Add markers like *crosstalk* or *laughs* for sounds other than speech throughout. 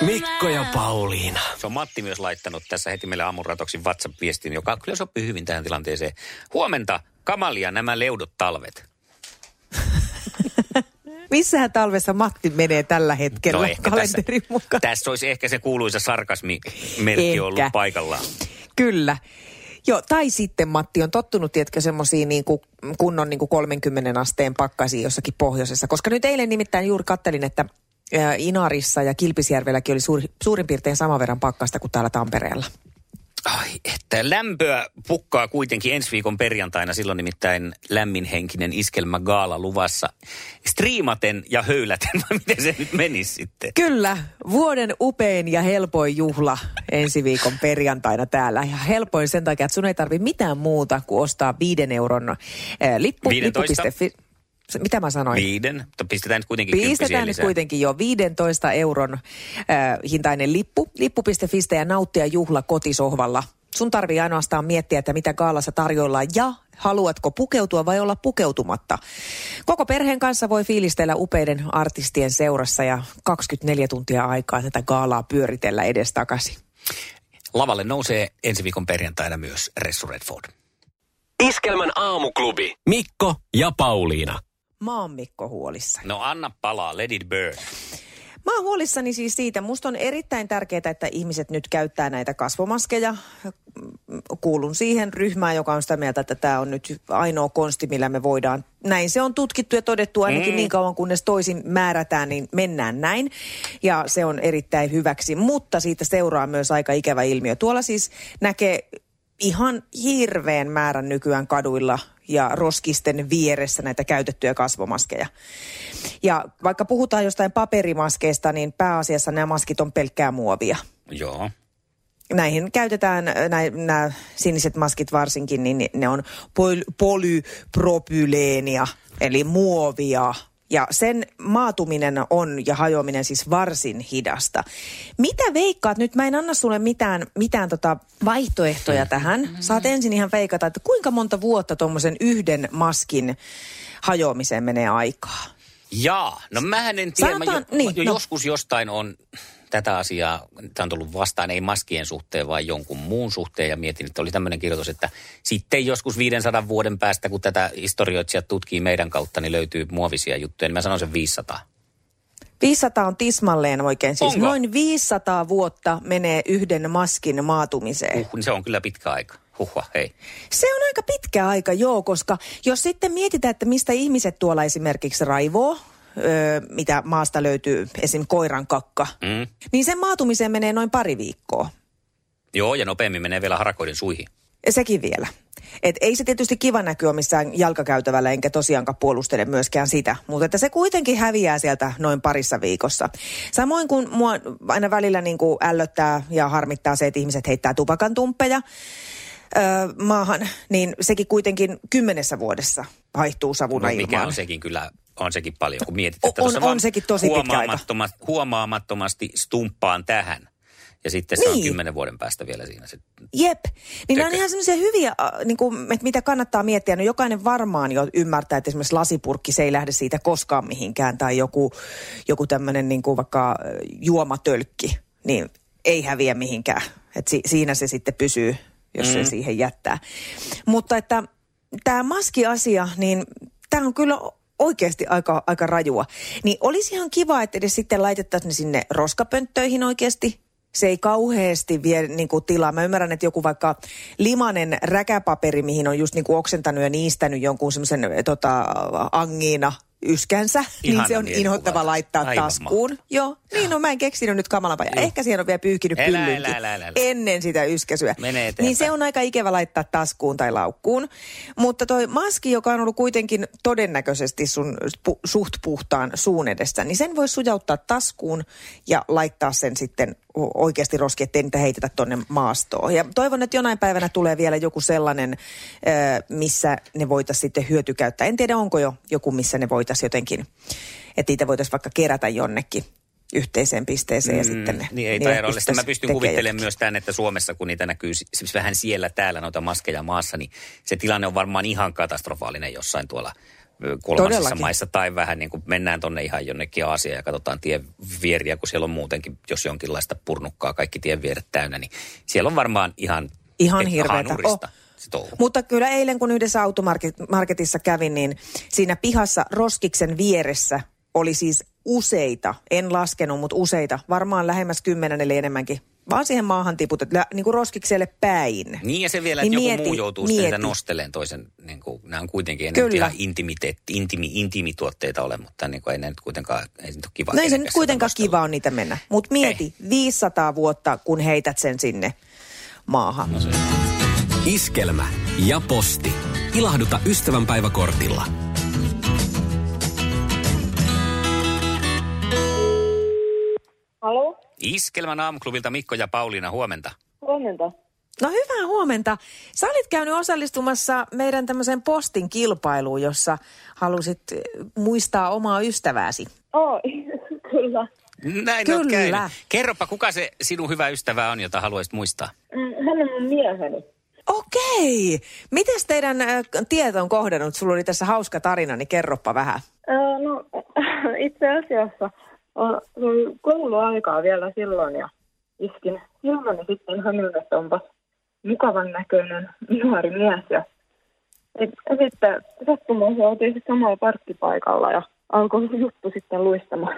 Mikko ja Pauliina. Se on Matti myös laittanut tässä heti meille aamuratoksin WhatsApp-viestin, joka kyllä sopii hyvin tähän tilanteeseen. Huomenta, kamalia nämä leudot talvet. *laughs* Missähän talvessa Matti menee tällä hetkellä No kalenterin tässä, mukaan? tässä olisi ehkä se kuuluisa sarkasmimerkki Ehkä. ollut paikallaan. Kyllä. Joo, tai sitten Matti on tottunut, tiedätkö, semmoisiin niin kunnon niin kuin 30 asteen pakkasiin jossakin pohjoisessa. Koska nyt eilen nimittäin juuri kattelin, että Inarissa ja Kilpisjärvelläkin oli suuri, suurin piirtein saman verran pakkasta kuin täällä Tampereella. Ai, että lämpöä pukkaa kuitenkin ensi viikon perjantaina, silloin nimittäin lämminhenkinen iskelmä gaala luvassa. Striimaten ja höyläten, vai miten se nyt menisi sitten? Kyllä, vuoden upein ja helpoin juhla ensi viikon perjantaina täällä. Ja helpoin sen takia, että sun ei tarvi mitään muuta kuin ostaa viiden euron lippu. 15? lippu.fi. Mitä mä sanoin? Viiden, mutta pistetään nyt kuitenkin Pistetään nyt kuitenkin jo 15 euron äh, hintainen lippu. Lippu.fistä ja nauttia juhla kotisohvalla. Sun tarvii ainoastaan miettiä, että mitä gaalassa tarjoillaan ja haluatko pukeutua vai olla pukeutumatta. Koko perheen kanssa voi fiilistellä upeiden artistien seurassa ja 24 tuntia aikaa tätä gaalaa pyöritellä edestakaisin. Lavalle nousee ensi viikon perjantaina myös Ressu Redford. Iskelmän aamuklubi. Mikko ja Pauliina. Mä oon Mikko huolissa. No anna palaa, let it burn. Mä oon huolissani siis siitä. Musta on erittäin tärkeää, että ihmiset nyt käyttää näitä kasvomaskeja. Kuulun siihen ryhmään, joka on sitä mieltä, että tämä on nyt ainoa konsti, millä me voidaan. Näin se on tutkittu ja todettu ainakin mm. niin kauan, kunnes toisin määrätään, niin mennään näin. Ja se on erittäin hyväksi. Mutta siitä seuraa myös aika ikävä ilmiö. Tuolla siis näkee ihan hirveän määrän nykyään kaduilla ja roskisten vieressä näitä käytettyjä kasvomaskeja. Ja vaikka puhutaan jostain paperimaskeista, niin pääasiassa nämä maskit on pelkkää muovia. Joo. Näihin käytetään nämä siniset maskit varsinkin, niin ne on poly- polypropyleenia, eli muovia. Ja sen maatuminen on ja hajoaminen siis varsin hidasta. Mitä veikkaat? Nyt mä en anna sulle mitään, mitään tota vaihtoehtoja tähän. Saat ensin ihan veikata, että kuinka monta vuotta tuommoisen yhden maskin hajoamiseen menee aikaa. Jaa, no mähän en tiedä. Mä jo, Sanotaan- niin, jo no. joskus jostain on tätä asiaa, tämä on tullut vastaan, ei maskien suhteen, vaan jonkun muun suhteen. Ja mietin, että oli tämmöinen kirjoitus, että sitten joskus 500 vuoden päästä, kun tätä historioitsijat tutkii meidän kautta, niin löytyy muovisia juttuja. Niin mä sanon sen 500. 500 on tismalleen oikein. Siis Onko? noin 500 vuotta menee yhden maskin maatumiseen. Huh, niin se on kyllä pitkä aika. Huhua, hei. Se on aika pitkä aika, joo, koska jos sitten mietitään, että mistä ihmiset tuolla esimerkiksi raivoo, öö, mitä maasta löytyy, esim. koiran kakka, Mm. niin sen maatumiseen menee noin pari viikkoa. Joo, ja nopeammin menee vielä harakoiden suihin. Ja sekin vielä. Et ei se tietysti kiva näkyä missään jalkakäytävällä, enkä tosiaankaan puolustele myöskään sitä. Mutta että se kuitenkin häviää sieltä noin parissa viikossa. Samoin kuin mua aina välillä niin kuin ällöttää ja harmittaa se, että ihmiset heittää tupakan tumppeja öö, maahan, niin sekin kuitenkin kymmenessä vuodessa vaihtuu savuna No, mikä ilmaan. on sekin kyllä, on sekin paljon. Kun mietit, On- että on vaan sekin tosi pitkä aika. Huomaamattomasti stumppaan tähän. Ja sitten se on Niin. kymmenen vuoden päästä vielä siinä. Se, Jep. Niin nämä on ihan sellaisia hyviä, äh, niin kuin, että mitä kannattaa miettiä. No jokainen varmaan jo ymmärtää, että esimerkiksi lasipurkki, se ei lähde siitä koskaan mihinkään. Tai joku, joku tämmöinen niin kuin vaikka äh, juomatölkki, niin ei häviä mihinkään. Et si, siinä se sitten pysyy, jos mm. se siihen jättää. Mutta että tämä maskiasia, niin tämä on kyllä oikeasti aika, aika rajua. Niin olisi ihan kiva, että edes sitten laitettaisiin ne sinne roskapönttöihin oikeasti. Se ei kauheasti vie niin kuin, tilaa. Mä ymmärrän, että joku vaikka limanen räkäpaperi, mihin on just niin kuin, oksentanut ja niistänyt jonkun semmoisen tota, angiina yskänsä, niin Ihana se on inhottava laittaa Aivan taskuun. Joo, Niin, no mä en keksinyt nyt kamalampaa. Ja ehkä siihen on vielä pyyhkinyt Elä, pyllynkin elä, elä, elä, elä. ennen sitä yskäsyä. Niin se on aika ikävä laittaa taskuun tai laukkuun. Mutta toi maski, joka on ollut kuitenkin todennäköisesti sun pu- suht puhtaan suun edessä, niin sen voi sujauttaa taskuun ja laittaa sen sitten oikeasti roski, ettei niitä heitetä tonne maastoon. Ja toivon, että jonain päivänä tulee vielä joku sellainen, missä ne voitaisiin sitten hyötykäyttää. En tiedä, onko jo joku, missä ne voitaisiin jotenkin, että niitä voitaisiin vaikka kerätä jonnekin yhteiseen pisteeseen ja sitten ne... Niin ei olla. Sitten mä pystyn kuvittelemaan jotakin. myös tämän, että Suomessa, kun niitä näkyy si- siis vähän siellä täällä noita maskeja maassa, niin se tilanne on varmaan ihan katastrofaalinen jossain tuolla kolmansissa Todellakin. maissa tai vähän niin kuin mennään tonne ihan jonnekin Aasiaan ja katsotaan tien vieriä, kun siellä on muutenkin, jos jonkinlaista purnukkaa kaikki tien vieret täynnä, niin siellä on varmaan ihan, Ihan hanurista Oh. Mutta kyllä eilen, kun yhdessä automarketissa kävin, niin siinä pihassa roskiksen vieressä oli siis useita, en laskenut, mutta useita, varmaan lähemmäs kymmenen eli enemmänkin, vaan siihen maahan tiputettu, lä- niin kuin roskikselle päin. Niin ja se vielä, että Niin joku mieti- muu joutuu mieti. nosteleen toisen, niin kuin, nämä on kuitenkin ei Kyllä. ihan intimiteetti, intimi, intimituotteita ole, mutta niin kuin, ei ne nyt kuitenkaan, ei se nyt ole kiva. No ei se nyt sitä kuitenkaan nostella. kiva on niitä mennä. Mutta mieti, 500 vuotta, kun heität sen sinne maahan. No Iskelmä ja posti. Ilahduta ystävänpäiväkortilla. Iskelmän aamuklubilta Mikko ja Pauliina, huomenta. Huomenta. No hyvää huomenta. Sä olit käynyt osallistumassa meidän tämmöiseen postin kilpailuun, jossa halusit eh, muistaa omaa ystävääsi. Oi, *laughs* kyllä. Näin Kyllä. oot käynyt. Kerropa, kuka se sinun hyvä ystävä on, jota haluaisit muistaa? Mm, Hän on mun mieheni. Okei. Miten teidän äh, tieto on kohdannut? Sulla oli tässä hauska tarina, niin kerropa vähän. Öö, no, *laughs* itse asiassa on, oli kouluaikaa vielä silloin ja iskin silmäni sitten hänelle, että onpas mukavan näköinen nuori mies. Ja, ja sitten sattumoisin oltiin sitten samalla parkkipaikalla ja alkoi juttu sitten luistamaan.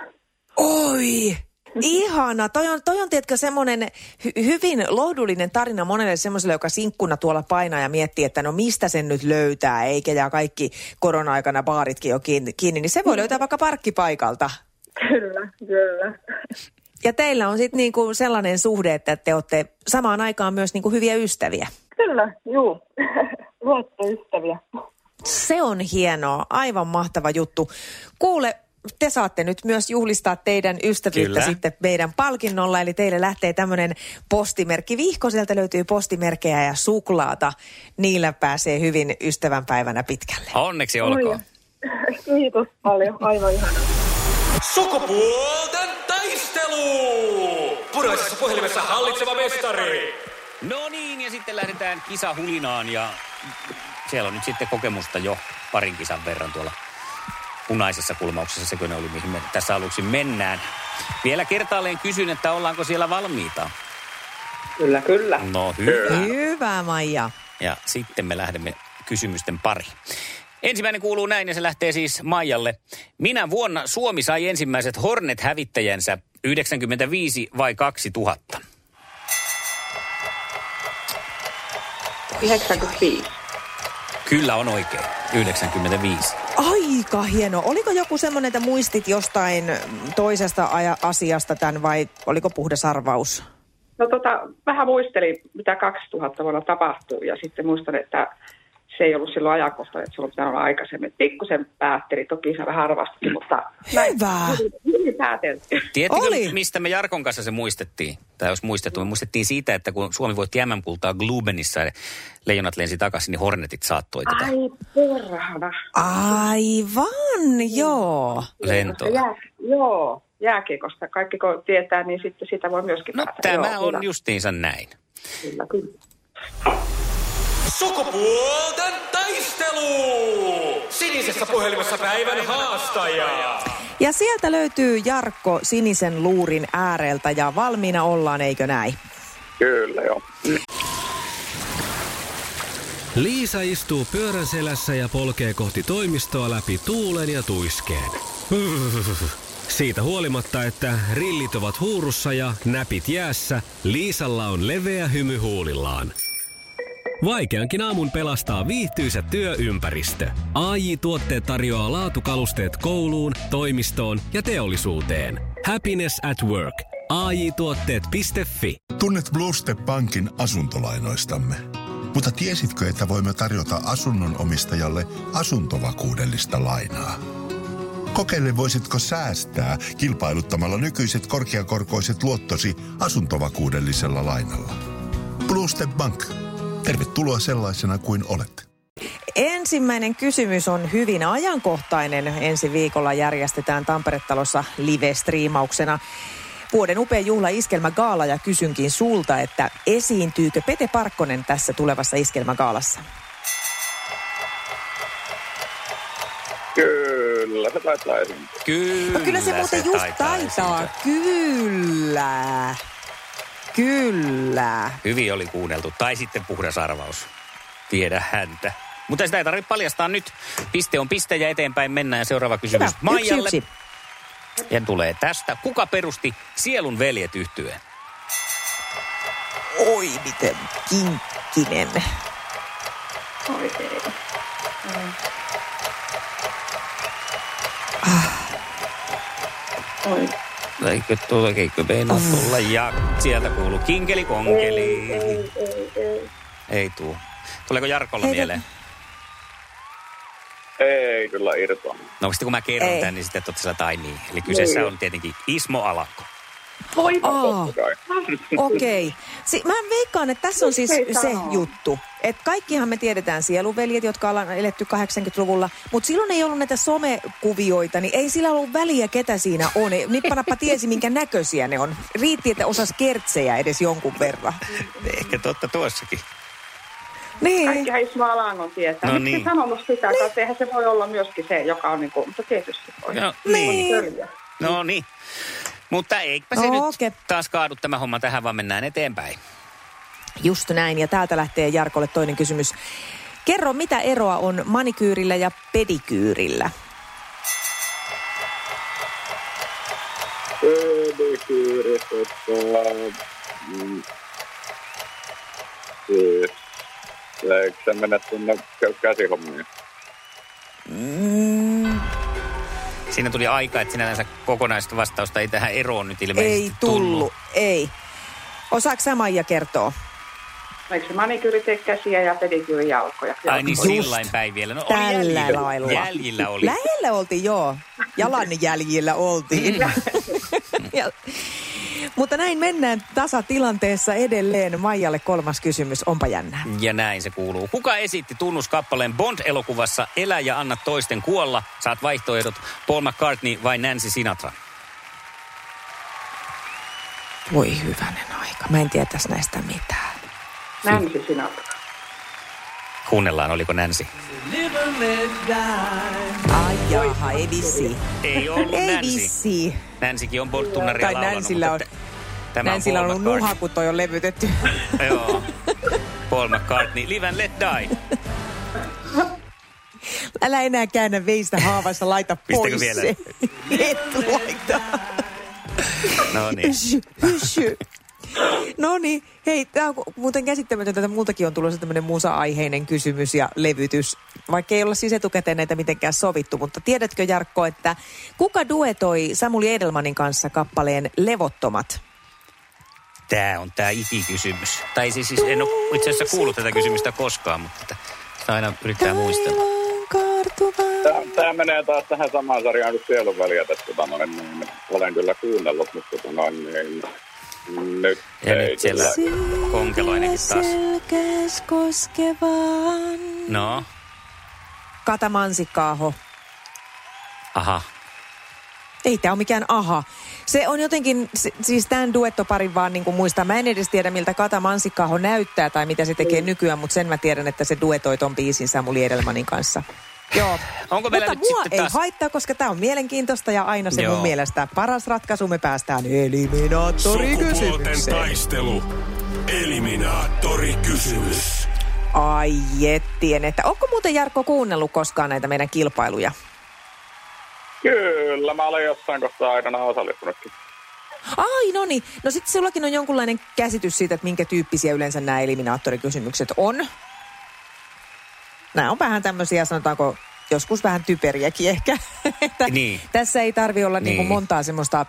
Oi! Ihana. Toi on, toi on tiedätkö, semmoinen hy- hyvin lohdullinen tarina monelle semmoiselle, joka sinkkuna tuolla painaa ja miettii, että no mistä sen nyt löytää, eikä ja kaikki korona-aikana baaritkin jo kiinni, kiinni, niin se voi löytää vaikka parkkipaikalta. Kyllä, kyllä. Ja teillä on sitten niinku sellainen suhde, että te olette samaan aikaan myös niinku hyviä ystäviä. Kyllä, juu. *laughs* Luottoystäviä. Se on hienoa, aivan mahtava juttu. Kuule, te saatte nyt myös juhlistaa teidän ystävyyttä Kyllä. sitten meidän palkinnolla. Eli teille lähtee tämmöinen postimerkki. Vihkoselta löytyy postimerkkejä ja suklaata. Niillä pääsee hyvin ystävänpäivänä pitkälle. Onneksi olkoon. *laughs* Kiitos paljon, aivan ihanaa. Sukupuolten taistelu! Puraisessa puhelimessa hallitseva mestari. No niin, ja sitten lähdetään kisahulinaan ja siellä on nyt sitten kokemusta jo parin kisan verran tuolla punaisessa kulmauksessa, sekö ne oli, mihin me tässä aluksi mennään. Vielä kertaalleen kysyn, että ollaanko siellä valmiita? Kyllä, kyllä. No hyvä. Hyvä, Maija. Ja sitten me lähdemme kysymysten pari. Ensimmäinen kuuluu näin ja se lähtee siis Maijalle. Minä vuonna Suomi sai ensimmäiset Hornet-hävittäjänsä 95 vai 2000? 95. Kyllä on oikein. 95. Aika hieno. Oliko joku semmoinen, että muistit jostain toisesta aja- asiasta tämän vai oliko puhdas arvaus? No tota, vähän muistelin, mitä 2000 vuonna tapahtui ja sitten muistan, että se ei ollut silloin ajankohtainen, että se pitänyt olla aikaisemmin. Pikkusen päätteli, toki se vähän arvasti, mutta Hyvä. hyvin, pääteltiin. Tiedättekö, Oli. mistä me Jarkon kanssa se muistettiin? Tai jos muistettu, me muistettiin siitä, että kun Suomi voitti MM-kultaa Glubenissa ja leijonat lensi takaisin, niin Hornetit saattoi tätä Ai perhana. Aivan, joo. lentoa. Jää, joo, jääkiekosta. Kaikki kun tietää, niin sitten sitä voi myöskin No päätä. tämä Joo, on hyvä. justiinsa näin. Kyllä, kyllä. Sukupuolten taistelu! Sinisessä puhelimessa päivän haastaja. Ja sieltä löytyy Jarkko sinisen luurin ääreltä ja valmiina ollaan, eikö näin? Kyllä, joo. Liisa istuu pyörän selässä ja polkee kohti toimistoa läpi tuulen ja tuiskeen. *laughs* Siitä huolimatta, että rillit ovat huurussa ja näpit jäässä, Liisalla on leveä hymy huulillaan. Vaikeankin aamun pelastaa viihtyisä työympäristö. AI Tuotteet tarjoaa laatukalusteet kouluun, toimistoon ja teollisuuteen. Happiness at work. AJ-tuotteet.fi. Tunnet Bluestep Bankin asuntolainoistamme. Mutta tiesitkö, että voimme tarjota asunnon omistajalle asuntovakuudellista lainaa? Kokeile voisitko säästää kilpailuttamalla nykyiset korkeakorkoiset luottosi asuntovakuudellisella lainalla. Bluestep Bank. Tervetuloa sellaisena kuin olet. Ensimmäinen kysymys on hyvin ajankohtainen. Ensi viikolla järjestetään Tampere-talossa live-striimauksena vuoden upea juhla Iskelmägaala ja kysynkin sulta, että esiintyykö Pete Parkkonen tässä tulevassa Iskelmägaalassa? Kyllä, se taitaa esiintyä. Kyllä, No kyllä se muuten just taitaa. esiintyä. Kyllä. Kyllä. Hyvin oli kuunneltu. Tai sitten puhdas arvaus. Tiedä häntä. Mutta sitä ei tarvitse paljastaa nyt. Piste on piste ja eteenpäin mennään. Ja seuraava kysymys Hyvä. Maijalle. Yksi, yksi. Ja tulee tästä. Kuka perusti Sielun veljet yhtyeen? Oi, miten kinkkinen. Oi ei. Oi. Eikö tulla, eikö meinaa tulla? Ja sieltä kuuluu kinkeli konkeli. Ei, ei, ei. Ei tuu. Tuleeko Jarkolla Hei, mieleen? Ei kyllä irtoa. No sitten kun mä kerron Ei. tämän, niin sitten totta sä tai niin. Eli kyseessä Niin. on tietenkin Ismo Alakko. Voi Kai. *laughs* okei. Okay. Si- mä veikkaan, että tässä on siis se juttu. Että kaikkihan me tiedetään sieluveljet, jotka ollaan eletty 80-luvulla, mutta silloin ei ollut näitä somekuvioita, niin ei sillä ollut väliä, ketä siinä on. Nippanappa tiesi, minkä näköisiä ne on. Riitti, että osas kertsejä edes jonkun verran. Ehkä totta tuossakin. Niin. Kaikkihan Ismo Alangon tietää. No Miksi niin. sanonut sitä, niin. eihän se voi olla myöskin se, joka on niin kuin, mutta tietysti voi. No Niin. niin. Pöljä. No niin. Mutta eipä se No, nyt okei. taas kaadu tämä homma tähän, vaan mennään eteenpäin. Just näin, ja täältä lähtee Jarkolle toinen kysymys. Kerro, mitä eroa on manikyyrillä ja pedikyyrillä? Pedikyyri, tota... Mm, siis... Eikö se mene tuonne kä- käsihommiin? Mm, Siinä tuli aika, että sinänsä kokonaista vastausta ei tähän eroon nyt ilmeisesti ei tullut, ei. Osaako sä Maija kertoa? Eikö se manikyyri tee käsiä ja pedikyyri jalkoja? Ai niin, Just. sillain päin vielä. No, oli Tällä jäljillä. lailla. Jäljillä oli. Lähellä oltiin, joo. Jalanjäljillä oltiin. *laughs* ja, mutta näin mennään tasatilanteessa edelleen. Maijalle kolmas kysymys, onpa jännää. Ja näin se kuuluu. Kuka esitti tunnuskappaleen Bond-elokuvassa Elä ja anna toisten kuolla? Saat vaihtoehdot Paul McCartney vai Nancy Sinatra? Voi hyvänen aika, mä en tietäisi näistä mitään. Nancy Sinatra. Kuunnellaan, oliko Nancy? Ai jaha, ei vissi. Ei ollut Ei Nancy. vissi. Nancykin on Bond-tunnaria Tai laulanut, on, tämä Nancyllä on Paul ollut nuha, kun toi on levytetty. *laughs* Joo. Paul McCartney, Live and Let Die. Älä enää käännä veistä haavassa, laita pois vielä? se. Et laita. No niin. Hysy. No niin, hei, tämä on muuten käsittämätöntä, että multakin on tulossa tämmöinen musa-aiheinen kysymys ja levytys. Vaikka ei olla siis etukäteen näitä mitenkään sovittu, mutta tiedätkö Jarkko, että kuka duetoi Samuli Edelmanin kanssa kappaleen Levottomat? Tämä on tämä ikikysymys. Tai siis, siis en ole itse asiassa kuullut tätä kysymystä koskaan, mutta sitä aina yrittää muistella. Tää, tää menee taas tähän samaan sarjaan kuin sielunveljet, että tota noin, olen kyllä kuunnellut, mutta tota noin, niin, nyt Ja nyt siellä-. Konkeloinenkin taas. Selkäs koskevan. No, Kata Mansikkaaho. aha. Ei tämä ole mikään aha. Se on jotenkin, siis tämän duettoparin vaan niin kuin muistaa. Mä en edes tiedä, miltä Kata Mansikkaaho näyttää tai mitä se tekee nykyään, mutta sen mä tiedän, että se duetoi ton biisin Samuli Edelmanin kanssa. Joo. Onko meillä Mutta nyt mua sitten ei taas... haittaa, koska tämä on mielenkiintoista ja aina se Joo. mun mielestä paras ratkaisu. Me päästään Sukupuolten eliminaattorikysymykseen. taistelu. Eliminaattorikysymys. Ai jettien, että onko muuten Jarkko kuunnellut koskaan näitä meidän kilpailuja? Kyllä, mä olen jossain kohtaa aikana osallistunutkin. Ai no niin. No sitten sullakin on jonkunlainen käsitys siitä, että minkä tyyppisiä yleensä nämä eliminaattorikysymykset on. Nämä on vähän tämmöisiä, sanotaanko, joskus vähän typeriäkin ehkä. Että Niin. Tässä ei tarvi olla niin. Niin Niin. montaa semmoista äh,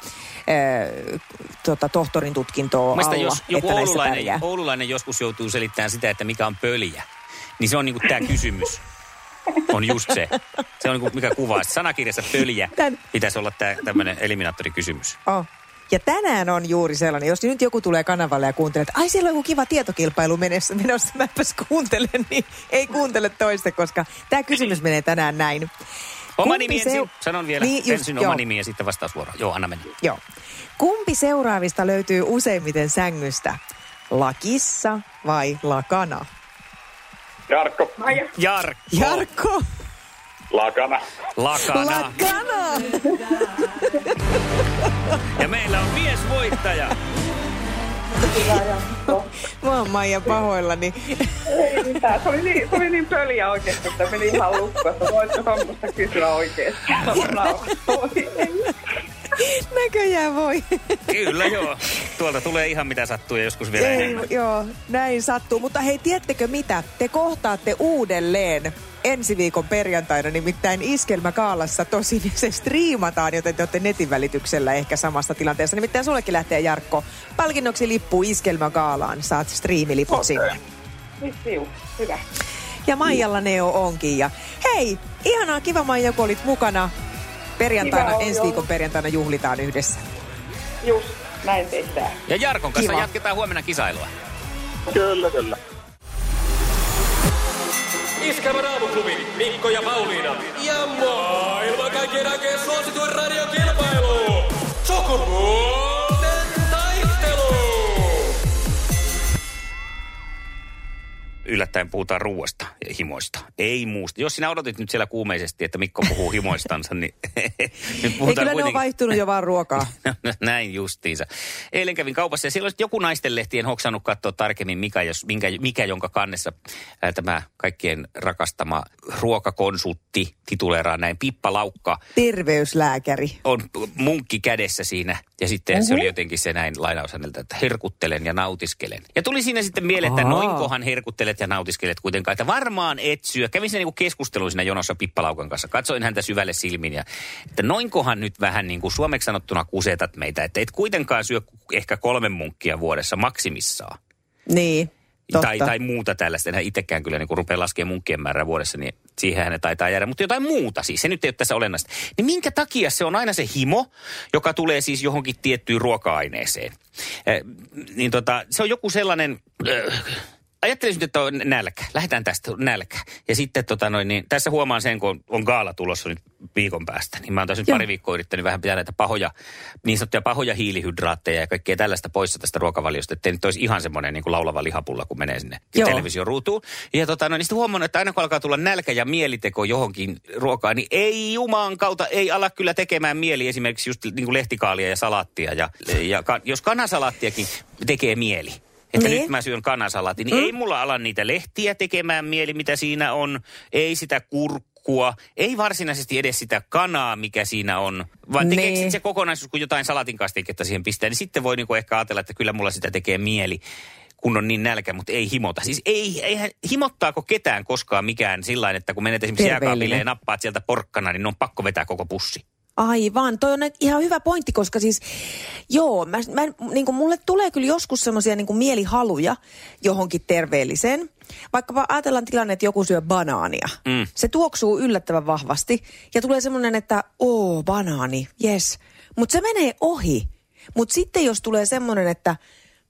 tota, tohtorin tutkintoa Mielestäni alla, jos joku oululainen, pärjää. oululainen joskus joutuu selittämään sitä, että mikä on pöliä, niin se on niinku tämä kysymys. On just se. Se on niinku, mikä kuvaa. Sanakirjassa pöliä Tän- pitäisi olla tämä tämmöinen eliminaattorikysymys. Oh. Ja tänään on juuri sellainen, jos nyt joku tulee kanavalle ja kuuntelee, että ai siellä on joku kiva tietokilpailu menossa, menossa *laughs* mäpäs kuuntelen, niin ei kuuntele toista, koska tämä kysymys menee tänään näin. Oma Kumpi nimi seu- ensin. Sanon vielä Niin, just, ensin joo. oma nimi ja sitten vastausvuoro. Joo, anna mennä. Joo. Kumpi seuraavista löytyy useimmiten sängystä? Lakissa vai lakana? Jarkko, Maija, Jarkko. Jarkko! Lakana. Lakana. Lakana! *laughs* Ja meillä on mies voittaja. Mä oon Maija pahoillani. ei mitään. Se oli niin, se oli niin pöliä oikeasti, että meni ihan lukkoon, että voitko tuommoista kysyä ei. Näköjään voi. Kyllä joo. Tuolta tulee ihan mitä sattuu ja joskus vielä Ei, enemmän. joo, näin sattuu. Mutta hei, tiedättekö mitä? Te kohtaatte uudelleen ensi viikon perjantaina, nimittäin Iskelmäkaalassa. Tosin se striimataan, joten te olette netin välityksellä ehkä samassa tilanteessa. Nimittäin sullekin lähtee Jarkko. Palkinnoksi lippu Iskelmäkaalaan. Saat striimiliput Okei. sinne. Vissiu, hyvä. Ja Maijalla Neo onkin. Ja hei, ihanaa kiva Maija, kun olit mukana. Perjantaina, Kiva ensi viikon perjantaina juhlitaan yhdessä. Just, näin tehdään. Ja Jarkon kanssa Kiva. jatketaan huomenna kisailua. Kyllä, kyllä. Iskelmän aamuklubi, Mikko ja Pauliina. Ja maailman kaikkien aikeen suosituen radiokilpailu. Sukupuolten yllättäen puhutaan ruoasta ja himoista. Ei muusta. Jos sinä odotit nyt siellä kuumeisesti, että Mikko puhuu himoistansa, *laughs* niin nyt Ei puhutaan kyllä ne on kuitenkin... vaihtunut jo vaan ruokaa. *laughs* Näin justiinsa. Eilen kävin kaupassa ja siellä olisi joku naistenlehtien hoksannut katsoa tarkemmin, mikä, jos, minkä, mikä jonka kannessa ää, tämä kaikkien rakastama ruokakonsultti tituleeraa näin. Pippa Laukka Terveyslääkäri. on munkki kädessä siinä. Ja sitten uh-huh. se oli jotenkin se näin lainaus häneltä, että herkuttelen ja nautiskelen. Ja tuli siinä sitten mieleen, että noinkohan herkuttelet ja nautiskelet kuitenkaan. Että varmaan et syö. Kävin siinä niinku keskustelun siinä jonossa Pippalaukan kanssa. Katsoin häntä syvälle silmin ja että noinkohan nyt vähän niin kuin suomeksi sanottuna kusetat meitä. Että et kuitenkaan syö ehkä kolme munkkia vuodessa maksimissaan. Niin, Tai, tai muuta tällaista. Enhän itsekään kyllä niin rupeaa laskemaan munkkien määrää vuodessa, niin siihen ne taitaa jäädä. Mutta jotain muuta siis, se nyt ei ole tässä olennaista. Niin minkä takia se on aina se himo, joka tulee siis johonkin tiettyyn ruoka-aineeseen? Eh, niin tota, se on joku sellainen... Äh, Ajattelisin, nyt, että on nälkä. Lähdetään tästä nälkä. Ja sitten tota noin, niin tässä huomaan sen, kun on gaala tulossa nyt viikon päästä. Niin mä oon tässä nyt pari viikkoa yrittänyt vähän pitää näitä pahoja, niin sanottuja pahoja hiilihydraatteja ja kaikkea tällaista poissa tästä ruokavaliosta. Että nyt olisi ihan semmoinen niin kuin laulava lihapulla, kun menee sinne Joo. televisioruutuun. Ja tota, no, niin sitten huomannut, että aina kun alkaa tulla nälkä ja mieliteko johonkin ruokaan, niin ei jumaan kautta, ei ala kyllä tekemään mieli esimerkiksi just niin kuin lehtikaalia ja salaattia. Ja, ja ka, jos kanasalaattiakin tekee mieli, että Niin. nyt mä syön kanasalaatin, niin mm. ei mulla ala niitä lehtiä tekemään mieli, mitä siinä on. Ei sitä kurkkua, ei varsinaisesti edes sitä kanaa, mikä siinä on. Vaan tekeekö Niin. sit se kokonaisuus, kun jotain salatin kastiketta siihen pistää, niin sitten voi niinku ehkä ajatella, että kyllä mulla sitä tekee mieli kun on niin nälkä, mutta ei himota. Siis ei, eihän, himottaako ketään koskaan mikään sillä että kun menet esimerkiksi jääkaapille ja nappaat sieltä porkkana, niin on pakko vetää koko pussi. Aivan, toi on ihan hyvä pointti, koska siis joo, mä, mä, niin kuin mulle tulee kyllä joskus semmoisia niin mielihaluja johonkin terveelliseen. Vaikkapa ajatellaan tilanne, että joku syö banaania. Mm. Se tuoksuu yllättävän vahvasti ja tulee semmoinen, että oo, banaani, yes. Mutta se menee ohi. Mutta sitten jos tulee semmoinen, että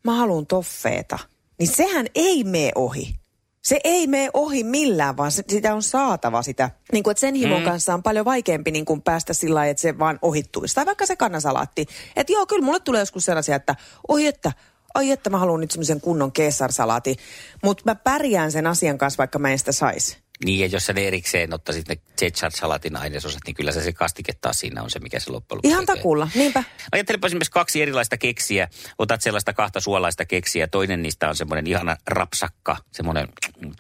mä haluan toffeeta, niin sehän ei mene ohi. Se ei mene ohi millään, vaan se, sitä on saatava sitä. Niin kuin, että sen himon mm. kanssa on paljon vaikeampi niin kuin päästä sillä lailla, että se vaan ohittuisi. Tai vaikka se kannasalaatti. Että joo, kyllä mulle tulee joskus sellaisia, että oi että, ai että mä haluan nyt semmoisen kunnon keessarsalaati. Mutta mä pärjään sen asian kanssa, vaikka mä en sitä saisi. Niin, ja jos sä ne erikseen ottaisit ne Chechat-salatin ainesosat, niin kyllä se, se kastike taas siinä on se, mikä se loppujen lopuksi Ihan takulla, niinpä. Ajattelepa esimerkiksi kaksi erilaista keksiä. Otat sellaista kahta suolaista keksiä. Toinen niistä on semmoinen ihana rapsakka, semmoinen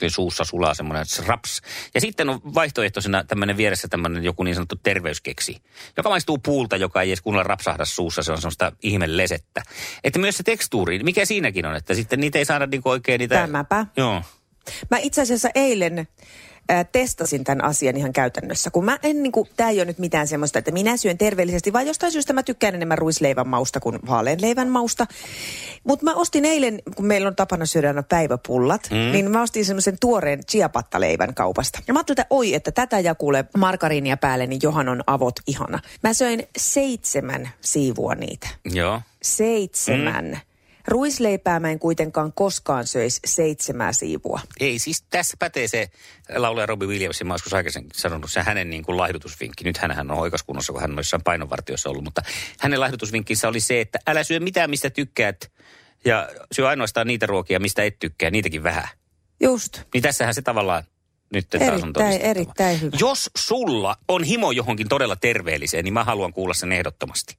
suussa sulaa semmoinen raps. Ja sitten on vaihtoehtoisena tämmöinen vieressä tämmöinen joku niin sanottu terveyskeksi, joka maistuu puulta, joka ei edes kunnolla rapsahda suussa. Se on semmoista ihmelesettä. Että myös se tekstuuri, mikä siinäkin on, että sitten niitä ei saada niinku oikein niitä... Tämäpä. Joo. Mä itse asiassa eilen ää, testasin tämän asian ihan käytännössä. Kun mä en niinku, tää ei ole nyt mitään semmoista, että minä syön terveellisesti, vaan jostain syystä mä tykkään enemmän ruisleivän mausta kuin vaaleanleivän mausta. Mutta mä ostin eilen, kun meillä on tapana syödä aina päiväpullat, mm. niin mä ostin semmoisen tuoreen chiapattaleivän kaupasta. Ja mä ajattelin, että oi, että tätä ja kuule margariinia päälle, niin johan on avot ihana. Mä söin seitsemän siivua niitä. Joo. Seitsemän. Mm. Ruisleipää mä en kuitenkaan koskaan söisi seitsemää siivua. Ei, siis tässä pätee se laulaja Robbie Williams, mä joskus aikaisemmin sanonut, se hänen niin kuin laihdutusvinkki. Nyt hän on oikaskunnossa, kun hän on jossain painonvartiossa ollut, mutta hänen laihdutusvinkkinsä oli se, että älä syö mitään, mistä tykkäät, ja syö ainoastaan niitä ruokia, mistä et tykkää, niitäkin vähän. Just. Niin tässähän se tavallaan nyt taas on Erittäin, todistettava. erittäin hyvä. Jos sulla on himo johonkin todella terveelliseen, niin mä haluan kuulla sen ehdottomasti.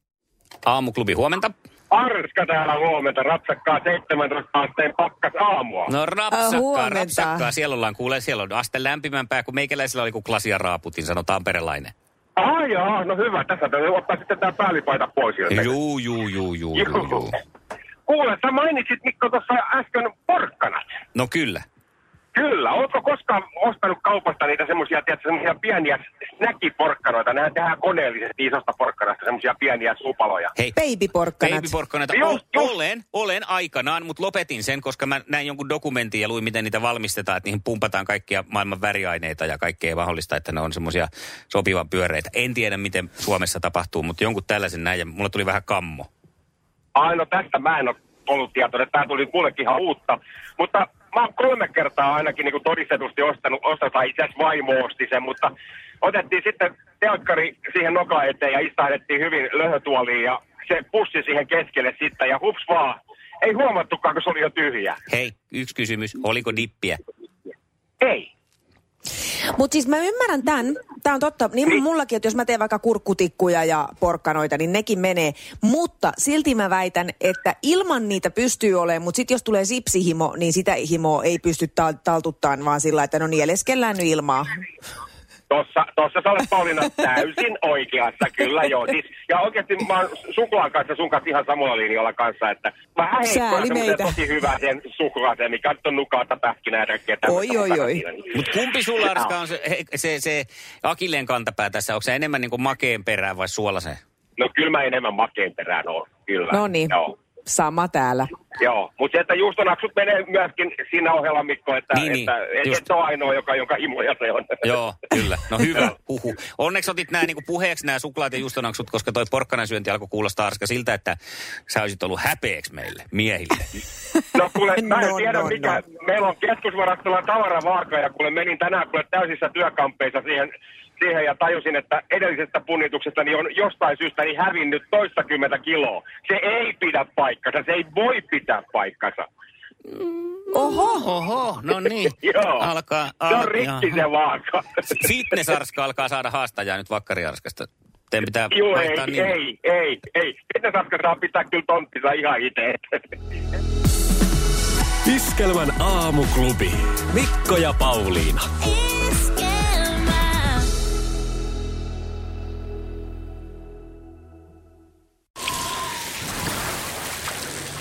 Aamuklubi, huomenta. Arska täällä huomenta, rapsakkaa 17 asteen pakkas aamua. No rapsakkaa, huomenta. rapsakkaa. Siellä ollaan, kuulee, siellä on aste lämpimämpää kuin meikäläisellä oli kuin klasia raaputin, sanoo tamperelainen. Ah joo, no hyvä, tässä täytyy ottaa sitten tämä päällipaita pois. joten- Juu, juu, juu, juu, juu, juu. Kuule, sä mainitsit Mikko tuossa äsken porkkanat. No kyllä. Kyllä, ootko koskaan ostanut kaupasta niitä semmoisia, tiedätkö, semmoisia pieniä snäkkiporkkanoita? Nehän tehdään koneellisesti isosta porkkanasta, semmoisia pieniä suupaloja. Hei, Babyporkkanat. Just, just. olen, olen aikanaan, mutta lopetin sen, koska mä näin jonkun dokumentin ja luin, miten niitä valmistetaan, että niihin pumpataan kaikkia maailman väriaineita ja kaikkea mahdollista, että ne on semmoisia sopivan pyöreitä. En tiedä, miten Suomessa tapahtuu, mutta jonkun tällaisen näin ja mulla tuli vähän kammo. Ai no tästä mä en ole ollut tietoinen, tämä tuli kullekin ihan uutta. Mutta mä oon kolme kertaa ainakin niin kuin todistetusti ostanut, ostanut tai itse asiassa vaimo osti sen, mutta otettiin sitten telkkari siihen noka eteen ja istahdettiin hyvin löhötuoliin ja se pussi siihen keskelle sitten ja hups vaan. Ei huomattukaan, kun se oli jo tyhjä. Hei, yksi kysymys. Oliko dippiä? Ei. Mutta siis mä ymmärrän tämän. Tämä on totta. Niin mullakin, että jos mä teen vaikka kurkkutikkuja ja porkkanoita, niin nekin menee. Mutta silti mä väitän, että ilman niitä pystyy olemaan, mutta sitten jos tulee sipsihimo, niin sitä himoa ei pysty ta- taltuttaan, vaan sillä, että no nieleskellään nyt ilmaa. Tossa, tossa sä olet Pauliina täysin oikeassa, kyllä joo. Siis, ja oikeasti mä oon suklaan kanssa sun kanssa ihan samalla linjalla kanssa, että mä Sääli heikkoin meitä. tosi hyvää sen suklaaseen, mikä nyt on nukaata pähkinää ja kaikkea Oi, oi, oi. Mutta kumpi sulla, Arska, on se, se, se akilleen kantapää tässä? Onko se enemmän niin kuin makeen perään vai suolasen? No kyllä mä enemmän makeen perään oon, kyllä. No niin, Joo. Sama täällä. Joo, mutta se, että juustonaksut menee myöskin siinä ohella, Mikko, että, Niin, niin, että et, just. et ole ainoa, joka, jonka imoja se on. *laughs* Joo, kyllä. No hyvä, huhu. Onneksi otit nämä niin puheeksi nämä suklaat ja justonaksut, koska toi porkkanasyönti alkoi kuulostaa Arska siltä, että sä olisit ollut häpeäksi meille, miehille. *laughs* No kuule, mä en No, tiedä no, mikä. no. Meillä on keskusvarastolla tavaravaaka ja kuule menin tänään kuule täysissä työkampeissa siihen, siihen ja tajusin, että edellisestä punnituksesta niin on jostain syystä niin hävinnyt toistakymmentä kiloa. Se ei pidä paikkansa, se ei voi pitää paikkansa. Oho, Oho, no niin. *laughs* Joo. Alkaa, Se on al- rikki se vaaka. Fitness-Arska alkaa saada haastajaa nyt Vakkari-Arskasta. Teidän pitää Joo, ei, nimi. ei, ei, ei. Sitten Saska saa pitää kyllä tonttinsa ihan itse. Iskelmän aamuklubi. Mikko ja Pauliina.